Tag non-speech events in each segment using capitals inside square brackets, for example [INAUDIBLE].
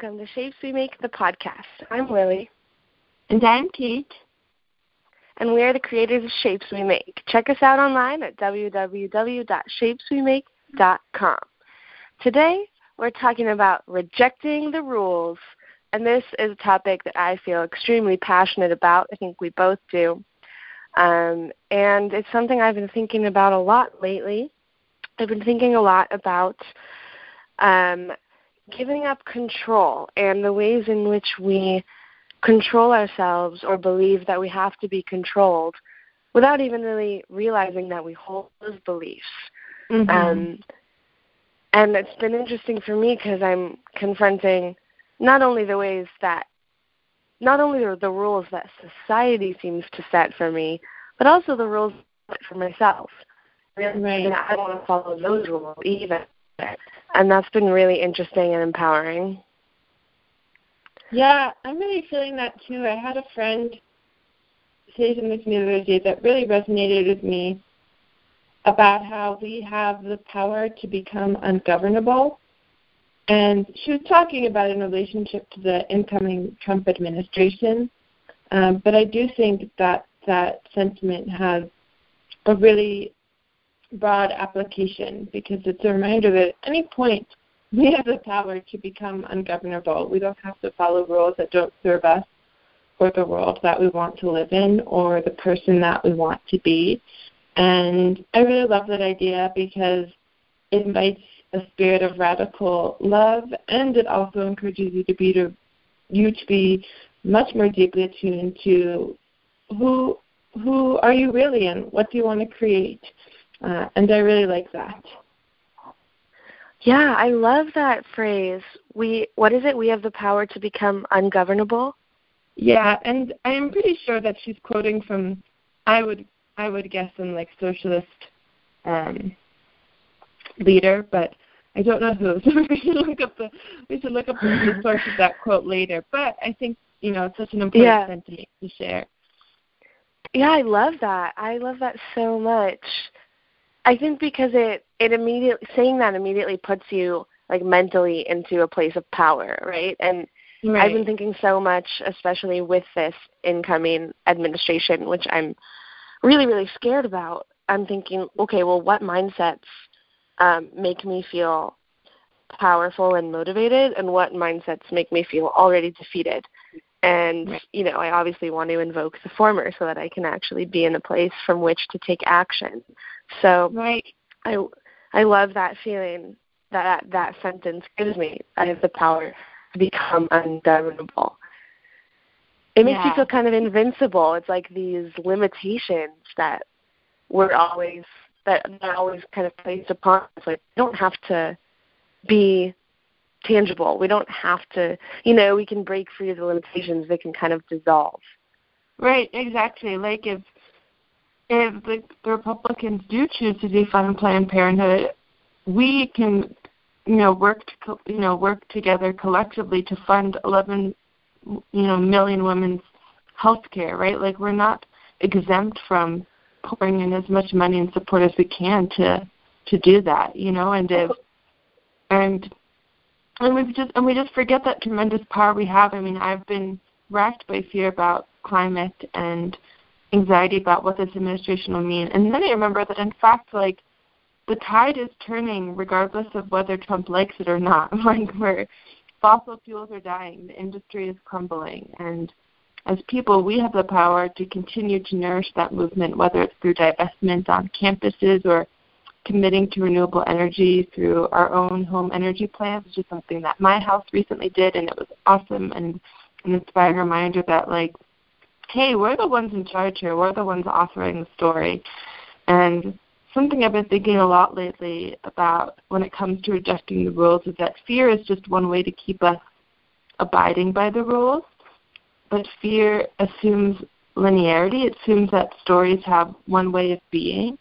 welcome to Shapes We Make the podcast. I'm Lily, And I'm Kate. and we are the creators of Shapes We Make. Check us out online at www.shapeswemake.com. Today, we're talking about rejecting the rules, and this is a topic that I feel extremely passionate about. I think we both do. Um, and it's something I've been thinking about a lot lately. I've been thinking a lot about um, giving up control and the ways in which we control ourselves or believe that we have to be controlled without even really realizing that we hold those beliefs. Mm-hmm. Um, and it's been interesting for me because I'm confronting not only the ways that, not only the, the rules that society seems to set for me, but also the rules for myself. Realizing Right. that I don't want to follow those rules either. And that's been really interesting and empowering. yeah, I'm really feeling that too. I had a friend say something to me the other day that really resonated with me about how we have the power to become ungovernable. And she was talking about in relationship to the incoming Trump administration. Um, but I do think that that sentiment has a really broad application because it's a reminder that at any point we have the power to become ungovernable. We don't have to follow rules that don't serve us or the world that we want to live in or the person that we want to be. And I really love that idea because it invites a spirit of radical love and it also encourages you to be to you to be much more deeply attuned to who who are you really and what do you want to create. Uh, and I really like that. Yeah, I love that phrase. We what is it? We have the power to become ungovernable. Yeah, and I'm pretty sure that she's quoting from I would I would guess some like socialist um leader, but I don't know who. [LAUGHS] So we should look up the we should look up the [LAUGHS] source of that quote later. But I think, you know, it's such an important Yeah. sentiment to share. Yeah, I love that. I love that so much. I think because it it immediately saying that immediately puts you like mentally into a place of power, right? And I've been thinking so much, especially with this incoming administration, which I'm really, really scared about. I'm thinking, okay, well, what mindsets um, make me feel powerful and motivated, and what mindsets make me feel already defeated? And Right. you know, I obviously want to invoke the former so that I can actually be in a place from which to take action. So right. I I love that feeling that that sentence gives me. I have the power to become ungovernable. It makes you feel kind of invincible. It's like these limitations that we're always that are always kind of placed upon us. Like we don't have to be tangible. We don't have to you know, we can break free of the limitations, they can kind of dissolve. Right, exactly. Like if if the, the Republicans do choose to defund Planned Parenthood, we can, you know, work to, you know work together collectively to fund 11, you know, million women's health care. Right, like we're not exempt from pouring in as much money and support as we can to to do that. You know, and if and and we just and we just forget that tremendous power we have. I mean, I've been racked by fear about climate and anxiety about what this administration will mean. And then I remember that in fact, like the tide is turning regardless of whether Trump likes it or not. [LAUGHS] like where fossil fuels are dying, the industry is crumbling, and as people, we have the power to continue to nourish that movement, whether it's through divestment on campuses or committing to renewable energy through our own home energy plans, which is something that my house recently did, and it was awesome and an inspiring reminder that, like, hey, we're the ones in charge here. We're the ones offering the story. And something I've been thinking a lot lately about when it comes to rejecting the rules is that fear is just one way to keep us abiding by the rules. But fear assumes linearity. It assumes that stories have one way of being.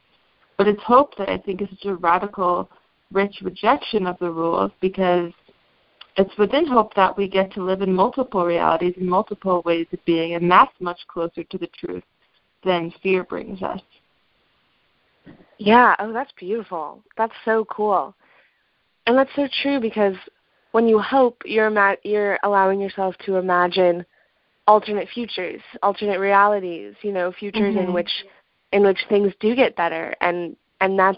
But it's hope that I think is such a radical, rich rejection of the rules because it's within hope that we get to live in multiple realities and multiple ways of being, and that's much closer to the truth than fear brings us. Yeah, oh, that's beautiful. That's so cool. And that's so true because when you hope, you're ima- you're allowing yourself to imagine alternate futures, alternate realities, you know, futures mm-hmm. in which in which things do get better and and that's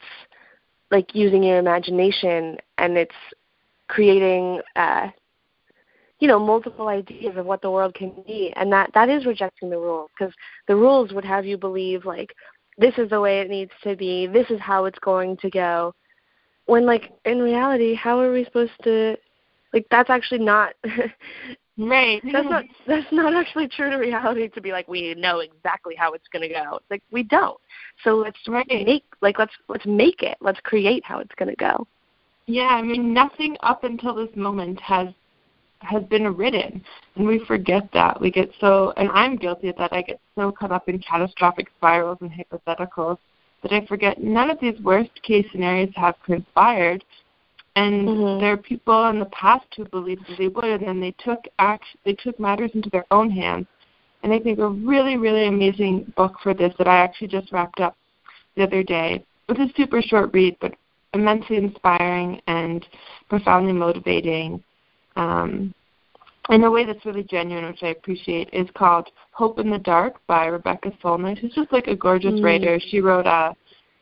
like using your imagination and it's creating uh you know multiple ideas of what the world can be. And that that is rejecting the rules because the rules would have you believe like this is the way it needs to be this is how it's going to go. When like in reality how are we supposed to like that's actually not [LAUGHS] right. that's not that's not actually true to reality to be like we know exactly how it's going to go. It's like we don't. So let's right. make like let's let's make it. Let's create how it's going to go yeah i mean nothing up until this moment has has been written and we forget that. We get so and i'm guilty of that. I get so caught up in catastrophic spirals and hypotheticals that i forget none of these worst case scenarios have transpired and mm-hmm. there are people in the past who believed that they would and then they took act they took matters into their own hands. And i think a really really amazing book for this that i actually just wrapped up the other day. It's a super short read but immensely inspiring and profoundly motivating um, in a way that's really genuine, which I appreciate, is called Hope in the Dark by Rebecca Solnit, who's just like a gorgeous mm. writer. She wrote uh,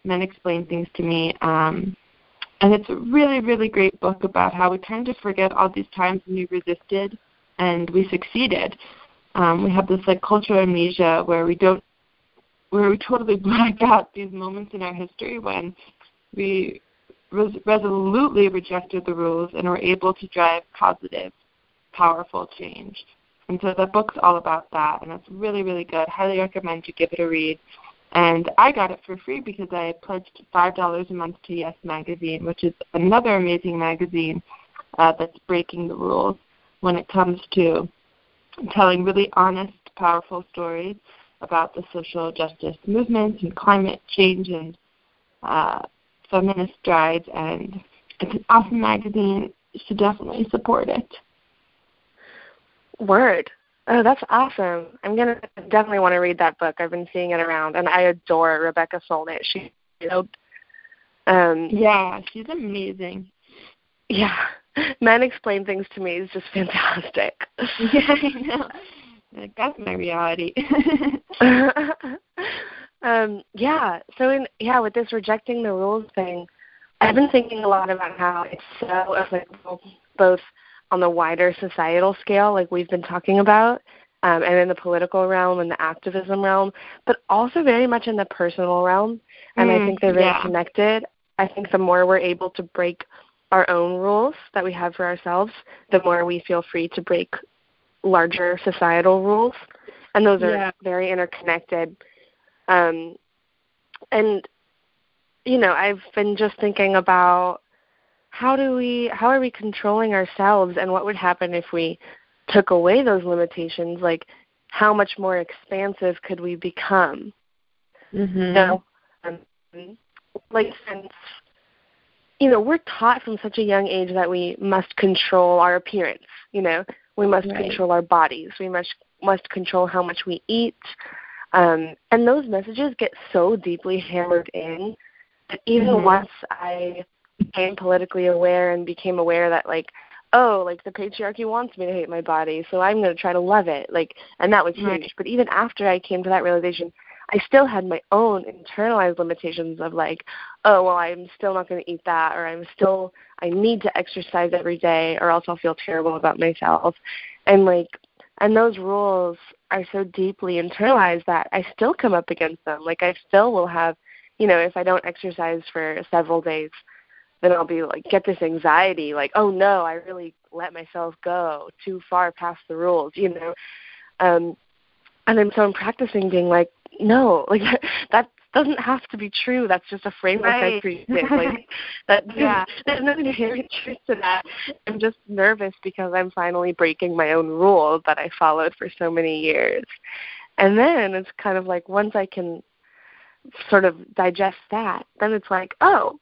Men Explain Things to Me. Um, and it's a really, really great book about how we tend to forget all these times when we resisted and we succeeded. Um, we have this like cultural amnesia where we don't, where we totally [LAUGHS] black out these moments in our history when we res- resolutely rejected the rules and were able to drive positive, powerful change. And so the book's all about that, and it's really, really good. Highly recommend you give it a read. And I got it for free because I pledged five dollars a month to Yes Magazine, which is another amazing magazine uh, that's breaking the rules when it comes to telling really honest, powerful stories about the social justice movement and climate change and uh, feminist strides, and it's an awesome magazine. You should definitely support it. Word. Oh, that's awesome. I'm gonna definitely want to read that book. I've been seeing it around, and I adore Rebecca Solnit. She, you know, um, yeah, she's amazing. Yeah, men explain things to me is just fantastic. [LAUGHS] yeah, I know. Like, that's my reality. [LAUGHS] [LAUGHS] um, yeah. So in yeah, with this rejecting the rules thing, I've been thinking a lot about how it's so applicable both on the wider societal scale, like we've been talking about, um, and in the political realm and the activism realm, but also very much in the personal realm. And mm, I think they're very yeah. connected. I think the more we're able to break our own rules that we have for ourselves, the more we feel free to break larger societal rules. And those are yeah. very interconnected. Um, and, you know, I've been just thinking about how do we how are we controlling ourselves and what would happen if we took away those limitations like how much more expansive could we become mm-hmm. you know um, like since you know we're taught from such a young age that we must control our appearance you know we must right. control our bodies we must must control how much we eat um and those messages get so deeply hammered in that even mm-hmm. once i became politically aware and became aware that like oh like the patriarchy wants me to hate my body so i'm going to try to love it like and that was huge right. but even after i came to that realization i still had my own internalized limitations of like oh well i'm still not going to eat that or i'm still i need to exercise every day or else i'll feel terrible about myself and like and those rules are so deeply internalized that i still come up against them. Like i still will have you know if i don't exercise for several days then I'll be like get this anxiety like oh no I really let myself go too far past the rules you know? Um and then so I'm practicing being like no [LAUGHS] like that's doesn't have to be true. That's just a framework right. I created. Like [LAUGHS] that yeah. there's no inherent truth to that. I'm just nervous because I'm finally breaking my own rule that I followed for so many years. And then it's kind of like once I can sort of digest that, then it's like, oh,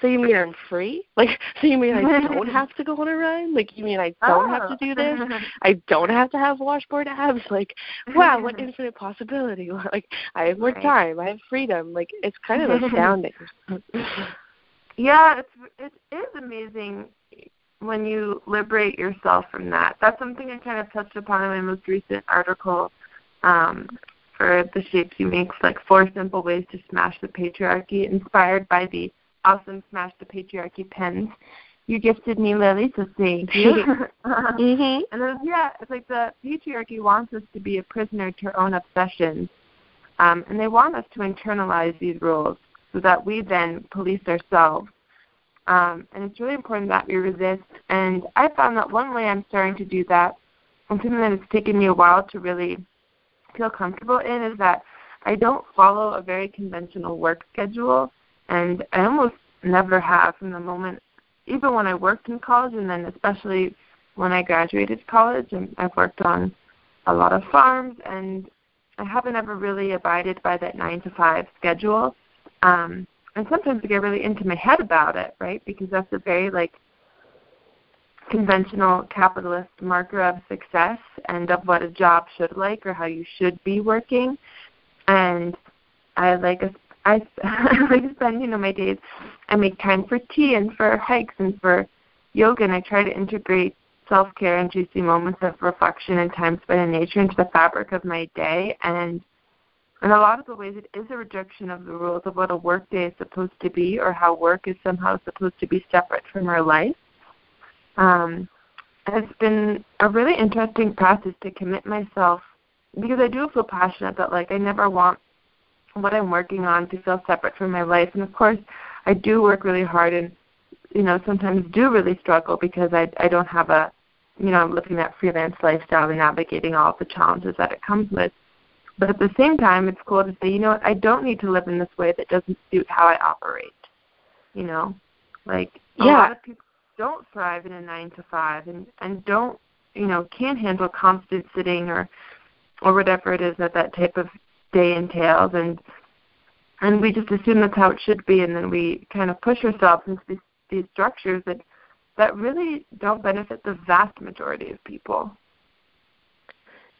so you mean I'm free? Like, [LAUGHS] so you mean I don't [LAUGHS] have to go on a run? Like, you mean I don't oh. have to do this? I don't have to have washboard abs? [LAUGHS] Like, wow, what infinite possibility! Like, I have more time. I have freedom. Like, it's kind of astounding. yeah, it's it is amazing when you liberate yourself from that. That's something I kind of touched upon in my most recent article um, for the shapes you make, like four simple ways to smash the patriarchy, inspired by the awesome Smash the Patriarchy pens you gifted me, Lily, so thank you. [LAUGHS] mm-hmm. And was, yeah, it's like the patriarchy wants us to be a prisoner to our own obsessions, um, and they want us to internalize these rules so that we then police ourselves. Um, and it's really important that we resist. And I found that one way I'm starting to do that, and something that it's taken me a while to really feel comfortable in, is that I don't follow a very conventional work schedule and I almost never have from the moment, even when I worked in college, and then especially when I graduated college, and I've worked on a lot of farms, and I haven't ever really abided by that nine to five schedule. Um, and sometimes I get really into my head about it, right? Because that's a very like conventional capitalist marker of success and of what a job should like or how you should be working. And I like I, [LAUGHS] I spend you know my days. I make time for tea and for hikes and for yoga, and I try to integrate self care and juicy moments of reflection and time spent in nature into the fabric of my day. And in a lot of the ways, it is a rejection of the rules of what a work day is supposed to be, or how work is somehow supposed to be separate from our life. Um, it's been a really interesting process to commit myself because I do feel passionate that like I never want what I'm working on to feel separate from my life. And of course, I do work really hard and you know sometimes do really struggle because I I don't have a you know I'm living that freelance lifestyle and navigating all of the challenges that it comes with. But at the same time, it's cool to say, you know what, I don't need to live in this way that doesn't suit how I operate. You know, like a yeah. lot of people don't thrive in a nine to five and and don't you know can't handle constant sitting or or whatever it is that that type of day entails and and we just assume that's how it should be and then we kind of push ourselves into these these structures that that really don't benefit the vast majority of people.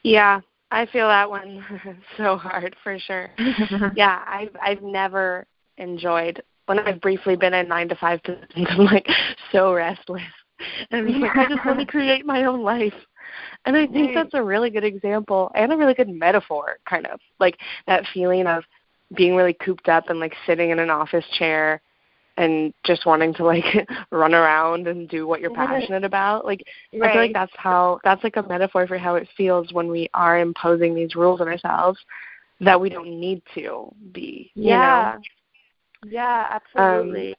Yeah, I feel that one [LAUGHS] so hard for sure. [LAUGHS] yeah, I've I've never enjoyed when I've briefly been in nine to five positions. [LAUGHS] I'm like so restless, and I'm like I just want to create my own life. And I think that's a really good example and a really good metaphor, kind of like that feeling of being really cooped up and like sitting in an office chair and just wanting to like [LAUGHS] run around and do what you're passionate about. Like right. I feel like that's how that's like a metaphor for how it feels when we are imposing these rules on ourselves that we don't need to be. Yeah. You know? Yeah, absolutely. Um,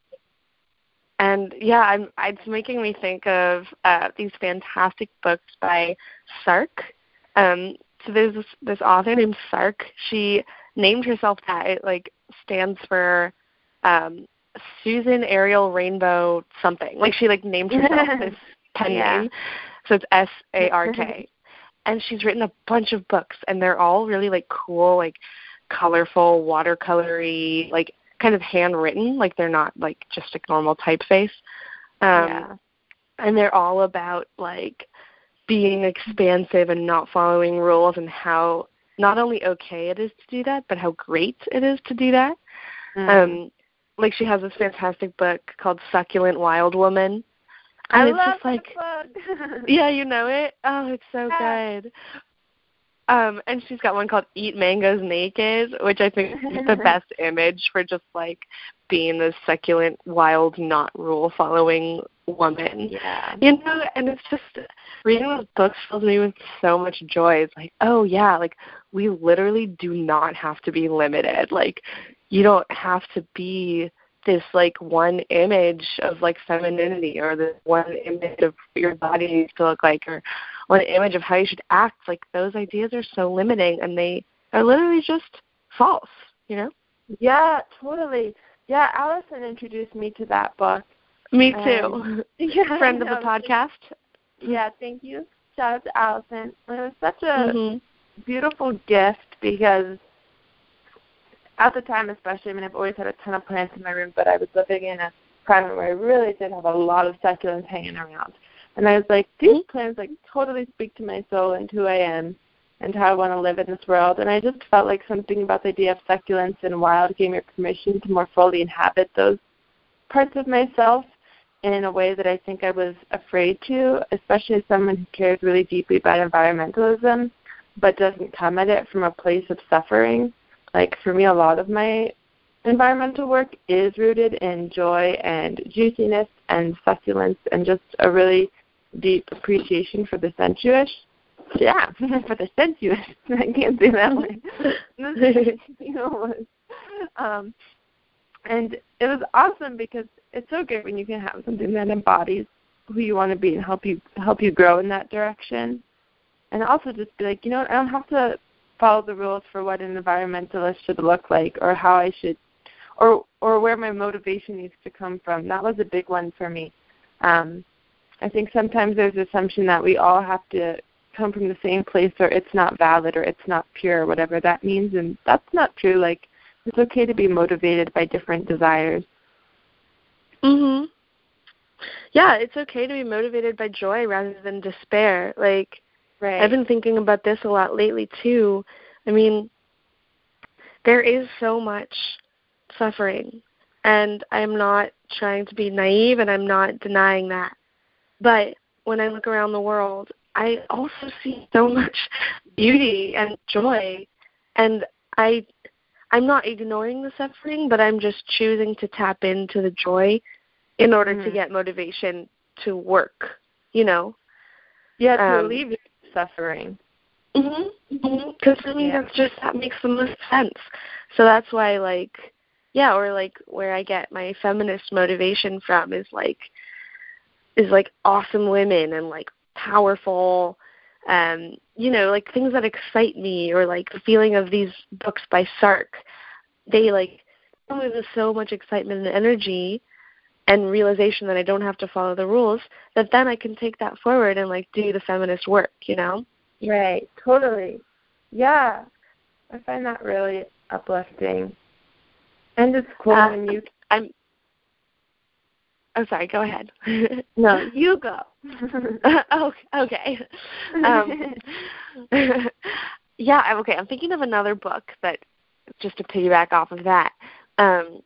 and yeah, I'm, it's making me think of uh, these fantastic books by Sark. Um, so there's this, this author named Sark. She named herself that. It like stands for um, Susan Ariel Rainbow something. Like she like named herself this [LAUGHS] pen yeah. name. So it's S A R K. and she's written a bunch of books, and they're all really like cool, like colorful, watercolory, like kind of handwritten, like they're not like just a normal typeface. Um, yeah. And they're all about like being expansive and not following rules and how not only okay it is to do that, but how great it is to do that. Mm. Um, like she has this fantastic book called Succulent Wild Woman. And I it's love just like book. [LAUGHS] Yeah, you know it? Oh, it's so yeah. good. Um, and she's got one called Eat Mangoes Naked, which I think is the [LAUGHS] best image for just like being this succulent, wild, not rule following woman. Yeah. You know, and it's just reading those books fills me with so much joy. It's like, oh yeah, like we literally do not have to be limited. Like you don't have to be this like one image of like femininity or this one image of what your body needs to look like or one image of how you should act like those ideas are so limiting and they are literally just false you know Yeah, totally. Yeah, Allison introduced me to that book. Me too. Um, [LAUGHS] yeah, Friend of the podcast. Yeah, thank you. Shout out to Allison. It was such a mm-hmm. beautiful gift because at the time especially, I mean I've always had a ton of plants in my room, but I was living in a climate where I really did have a lot of succulents hanging around. And I was like, these mm-hmm. plants like totally speak to my soul and who I am and how I want to live in this world. And I just felt like something about the idea of succulents and wild gave me permission to more fully inhabit those parts of myself in a way that I think I was afraid to, especially as someone who cares really deeply about environmentalism but doesn't come at it from a place of suffering. Like for me, a lot of my environmental work is rooted in joy and juiciness and succulence and just a really deep appreciation for the sensuous. Yeah, [LAUGHS] for the sensuous. [LAUGHS] I can't say that you [LAUGHS] know, um, and it was awesome because it's so good when you can have something that embodies who you want to be and help you help you grow in that direction. And also just be like, you know, I don't have to follow the rules for what an environmentalist should look like or how I should or or where my motivation needs to come from. That was a big one for me. Um, I think sometimes there's an assumption that we all have to come from the same place or it's not valid or it's not pure, whatever that means, and that's not true. Like it's okay to be motivated by different desires. Mhm. Yeah, it's okay to be motivated by joy rather than despair. Like right. I've been thinking about this a lot lately too. I mean, there is so much suffering and I'm not trying to be naive and I'm not denying that. But when I look around the world, I also see so much beauty and joy and I I'm not ignoring the suffering, but I'm just choosing to tap into the joy in order mm-hmm. to get motivation to work, you know. Yeah, to um, alleviate suffering. Mhm. Because for me, yeah. that's just that makes the most sense. So that's why, like, yeah, or like where I get my feminist motivation from is like, is like awesome women and like powerful um, you know, like things that excite me or like the feeling of these books by Sark, they like fill me with so much excitement and energy and realization that I don't have to follow the rules, that then I can take that forward and like do the feminist work, you know? Right, totally. Yeah. I find that really uplifting. And it's cool uh, when you I'm Oh, sorry. Go ahead. [LAUGHS] no, [LAUGHS] you go. [LAUGHS] oh, okay. Um, yeah. Okay. I'm thinking of another book that, just to piggyback off of that, um,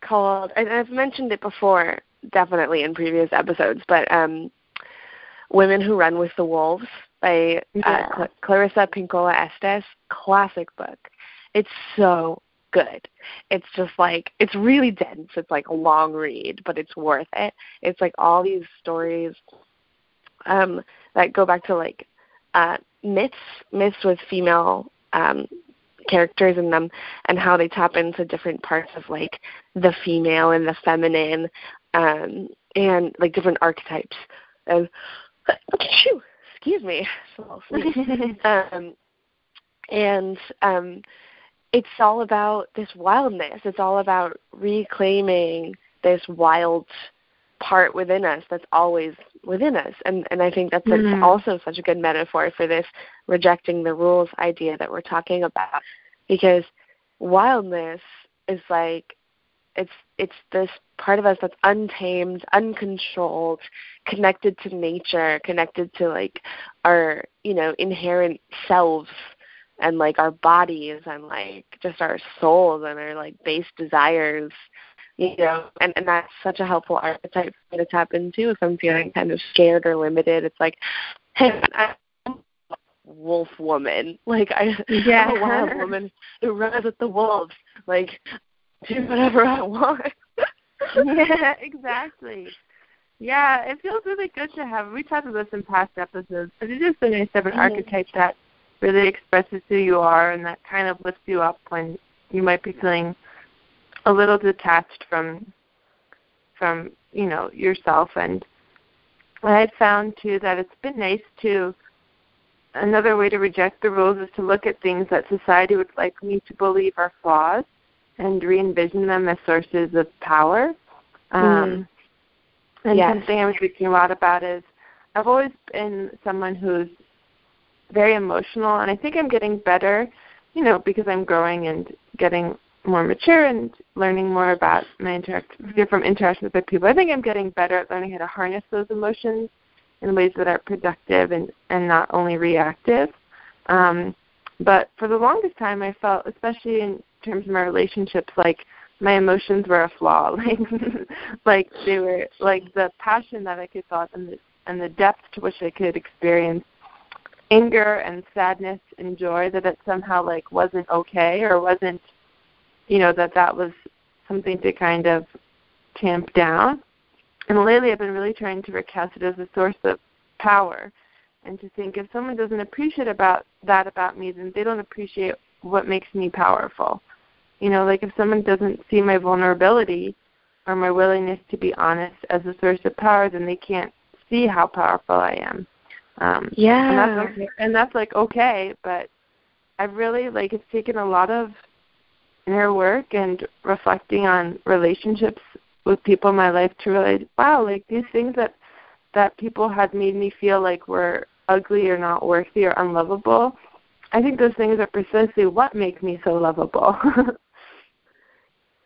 called. And I've mentioned it before, definitely in previous episodes, but um, "Women Who Run with the Wolves" by uh. Cl- Clarissa Pinkola Estes. Classic book. It's so good. It's just like it's really dense. It's like a long read, but it's worth it. It's like all these stories um that go back to like uh myths, myths with female um characters in them and how they tap into different parts of like the female and the feminine um and like different archetypes. And [COUGHS] excuse me, [LAUGHS] [LAUGHS] um and um it's all about this wildness. It's all about reclaiming this wild part within us that's always within us. And and I think that's mm-hmm. also such a good metaphor for this rejecting the rules idea that we're talking about. Because wildness is like it's it's this part of us that's untamed, uncontrolled, connected to nature, connected to like our, you know, inherent selves and like our bodies and like just our souls and our like base desires you know and and that's such a helpful archetype for me to tap into if i'm feeling kind of scared or limited. It's like hey i'm a wolf woman. Like i yeah. i'm a wild woman who runs with the wolves. Like do whatever i want. [LAUGHS] Yeah [LAUGHS] exactly. Yeah it feels really good to have we talked about this in past episodes but it is so nice to have an mm-hmm. archetype that really expresses who you are and that kind of lifts you up when you might be feeling a little detached from from you know yourself and I had found too that it's been nice to another way to reject the rules is to look at things that society would like me to believe are flaws and re-envision them as sources of power. Um, Mm. And Yes. something i was thinking a lot about is I've always been someone who's very emotional, and I think I'm getting better, you know, because I'm growing and getting more mature and learning more about my interact different interactions with people. I think I'm getting better at learning how to harness those emotions in ways that are productive and and not only reactive. Um, but for the longest time, I felt, especially in terms of my relationships, like my emotions were a flaw. [LAUGHS] Like, like they were like the passion that I could feel and the and the depth to which I could experience anger and sadness and joy that it somehow like wasn't okay or wasn't, you know, that that was something to kind of tamp down. And lately, I've been really trying to recast it as a source of power, and to think if someone doesn't appreciate about that about me, then they don't appreciate what makes me powerful. You know, like if someone doesn't see my vulnerability or my willingness to be honest as a source of power, then they can't see how powerful I am. Um, Yeah. and that's okay. And that's like okay, but I've really like it's taken a lot of inner work and reflecting on relationships with people in my life to realize, wow, like these things that that people had made me feel like were ugly or not worthy or unlovable. I think those things are precisely what make me so lovable. [LAUGHS]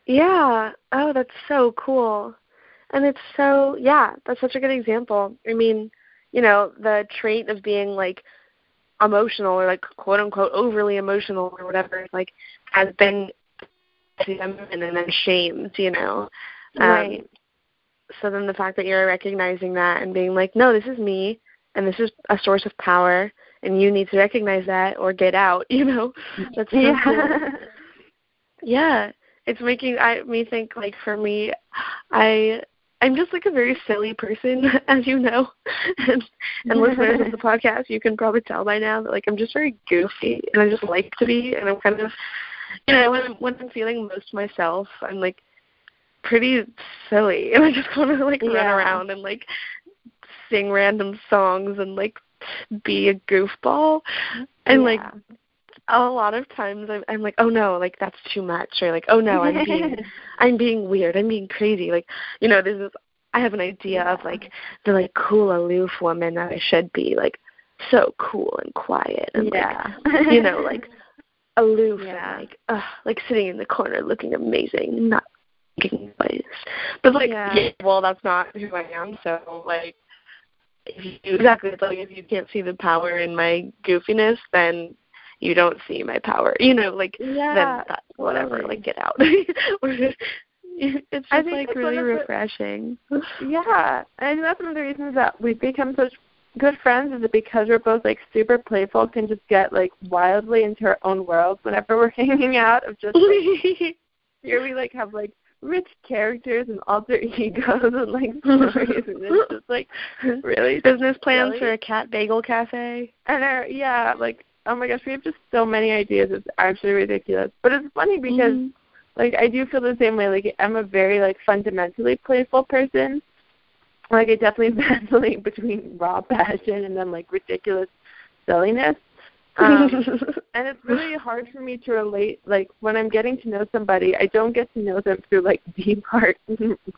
Yeah. Oh, that's so cool. And it's so yeah, that's such a good example. I mean, you know, the trait of being like emotional or like quote unquote overly emotional or whatever, like has been and then shamed, you know. Um, right. So then the fact that you're recognizing that and being like, no, this is me and this is a source of power and you need to recognize that or get out, [LAUGHS] you know. That's so yeah. cool. [LAUGHS] Yeah, it's making I me think like for me, I I'm just like a very silly person, [LAUGHS] as you know, [LAUGHS] and and listeners of the [LAUGHS] podcast, you can probably tell by now that like I'm just very goofy and I just like to be, and I'm kind of, you know, when I'm, when I'm feeling most myself, I'm like pretty silly, and I just want to like run around and like sing random songs and like be a goofball, and like Yeah. A lot of times I'm, I'm like, oh no, like that's too much, or like, oh no, I'm being, [LAUGHS] I'm being weird, I'm being crazy. Like, you know, this is, I have an idea of like the like cool aloof woman that I should be, like so cool and quiet and yeah. like, you know, like [LAUGHS] aloof Yeah. and like, uh, like sitting in the corner looking amazing, not making noise. But like, Yeah. yeah, well, that's not who I am. So like, if you exactly, it's like if you can't see the power in my goofiness, then you don't see my power. [LAUGHS] You know, like yeah. then that, whatever, totally. like get out. [LAUGHS] it's just I think like really of the- refreshing. [SIGHS] Yeah, and that's one of the reasons that we've become such good friends is that because we're both like super playful, can just get like wildly into our own worlds whenever [LAUGHS] we're hanging out. Of just like, here we like have like rich characters and alter egos and like stories, and it's just like really Business plans Really? for a cat bagel cafe. and our yeah like oh my gosh we have just so many ideas it's actually ridiculous but it's funny because Mhm. like I do feel the same way. Like I'm a very like fundamentally playful person. Like I definitely [LAUGHS] vacillate between raw passion and then like ridiculous silliness. Um, [LAUGHS] and it's really hard for me to relate. Like when I'm getting to know somebody, I don't get to know them through like [LAUGHS] deep heart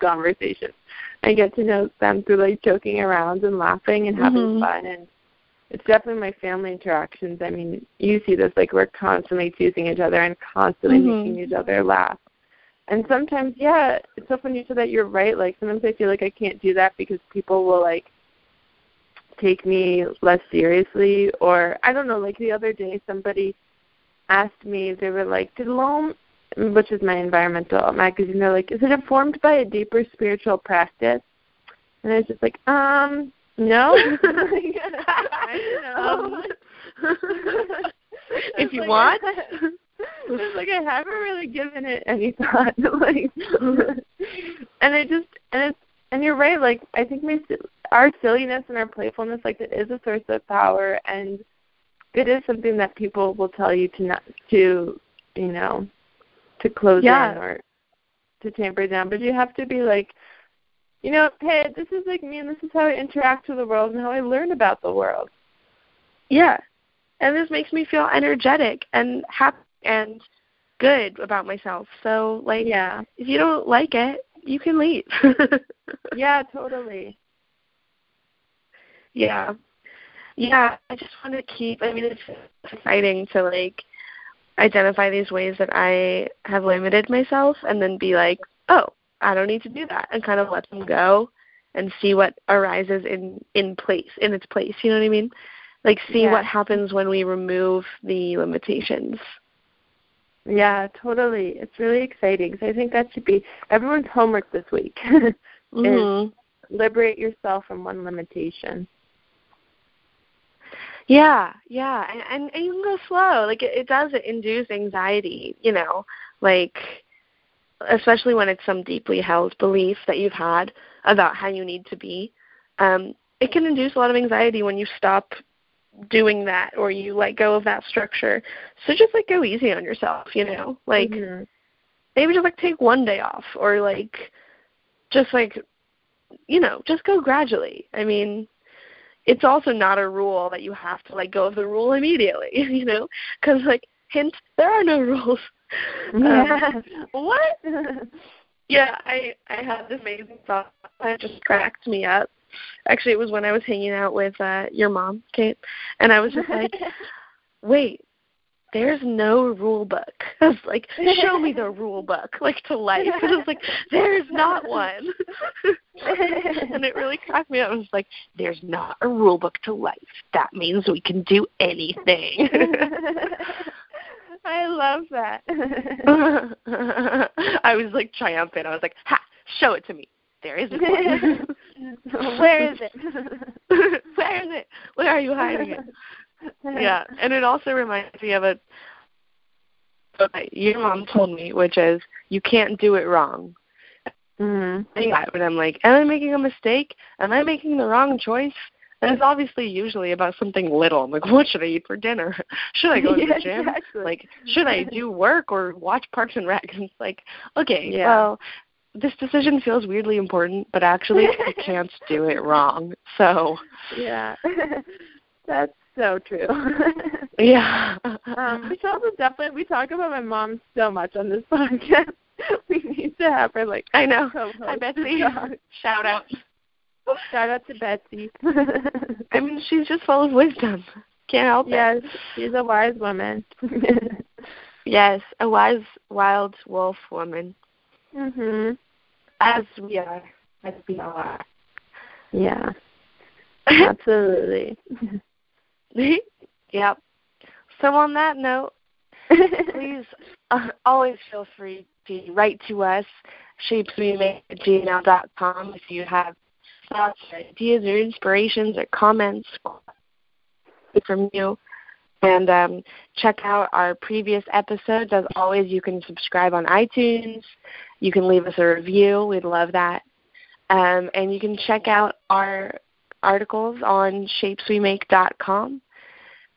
conversations. I get to know them through like joking around and laughing and having Mhm. fun and it's definitely my family interactions. I mean, you see this like we're constantly teasing each other and constantly Mhm. making each other laugh. And sometimes, yeah, it's so funny you said that. You're right. Like sometimes I feel like I can't do that because people will like take me less seriously, or I don't know. Like the other day, somebody asked me. They were like, "Did Loam, which is my environmental magazine, they're like, is it informed by a deeper spiritual practice?" And I was just like, um, no. [LAUGHS] [LAUGHS] I don't know. if you like- want. it's like I haven't really given it any [LAUGHS] thought. like, and I just and it's and you're right. Like I think my our silliness and our playfulness, like it is a source of power, and it is something that people will tell you to not to, you know, to close Yeah. in or to tamper down. But you have to be like, you know, hey, this is like me, and this is how I interact with the world and how I learn about the world. Yeah. And this makes me feel energetic and happy and good about myself. So like Yeah. if you don't like it, you can leave. [LAUGHS] Yeah, totally. yeah. Yeah, I just want to keep I mean it's exciting to like identify these ways that I have limited myself and then be like, "Oh, I don't need to do that." And kind of let them go and see what arises in in place, in its place, you know what I mean? Like see Yeah. what happens when we remove the limitations. Yeah, totally. It's really exciting. So I think that should be everyone's homework this week. [LAUGHS] Mhm. Liberate yourself from one limitation. Yeah, yeah, and, and and you can go slow. Like it, it does induce anxiety, you know, like especially when it's some deeply held belief that you've had about how you need to be. Um, it can induce a lot of anxiety when you stop doing that or you let go of that structure. So just like go easy on yourself, you know, like Mhm. maybe just like take one day off or like just like you know just go gradually i mean it's also not a rule that you have to like go of the rule immediately [LAUGHS] you know because like hint there are no [LAUGHS] rules [LAUGHS] Yeah. um, what [LAUGHS] yeah i i had this amazing thought that just cracked me up actually it was when i was hanging out with uh your mom kate and i was just like [LAUGHS] wait there's no rule book. I was like, show me the rule book, like to life. And I was like, there's not one. and it really cracked me up. I was like, there's not a rule book to life. That means we can do anything. I love that. [LAUGHS] I was like triumphant. I was like, ha, show it to me. There isn't one. [LAUGHS] Where is it? [LAUGHS] Where is it? Where are you hiding it? yeah, and it also reminds me of a your mom told me, which is you can't do it wrong. Mhm. Yeah, and I'm like, am I making a mistake? Am I making the wrong choice? And it's obviously usually about something little. I'm like, what should I eat for dinner? [LAUGHS] Should I go to Yeah, the gym? exactly. Like, should I do [LAUGHS] work or watch Parks and Rec? And [LAUGHS] it's like, okay, Yeah. well, this decision feels weirdly important, but actually you can't do it wrong. So, Yeah. That's so true. yeah. um, we also definitely we talk about my mom so much on this podcast. we need to have her like I know. Hi, Betsy. Shout out. Shout out to Betsy. [LAUGHS] I mean, she's just full of wisdom. Can't help it. yes, she's a wise woman. [LAUGHS] Yes, a wise, wild wolf woman, mhm. as we are, as we all are. Yeah. [LAUGHS] Absolutely. yep. So on that note, please uh, always feel free to write to us, shapeswemake at gmail.com if you have thoughts or ideas or inspirations or comments from you. And um, check out our previous episodes. As always, you can subscribe on iTunes. You can leave us a review. We'd love that. Um, and you can check out our articles on shapeswemake.com.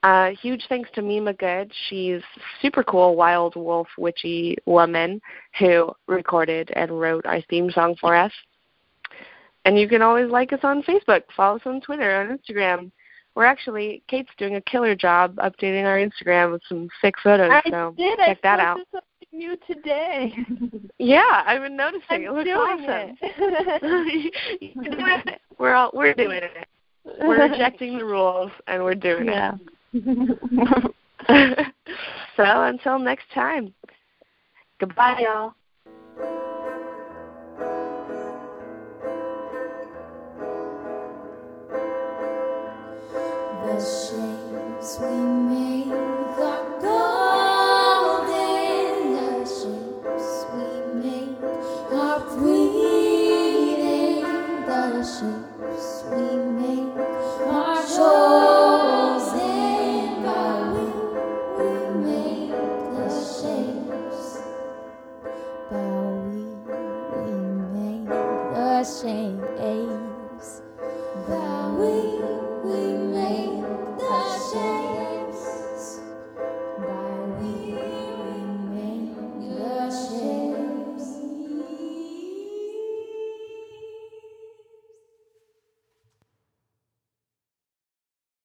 Uh, huge thanks to Mima Good. She's super cool, wild wolf, witchy woman who recorded and wrote our theme song for us. And you can always like us on Facebook, follow us on Twitter, on Instagram. We're actually Kate's doing a killer job updating our Instagram with some sick photos. I so did. check I that out. posted something new today. Yeah, I've been noticing. I'm it looks doing awesome. it. You're doing it. We're all we're doing it. We're rejecting the rules and we're doing Yeah. it. [LAUGHS] so until next time. Goodbye y'all. Shapes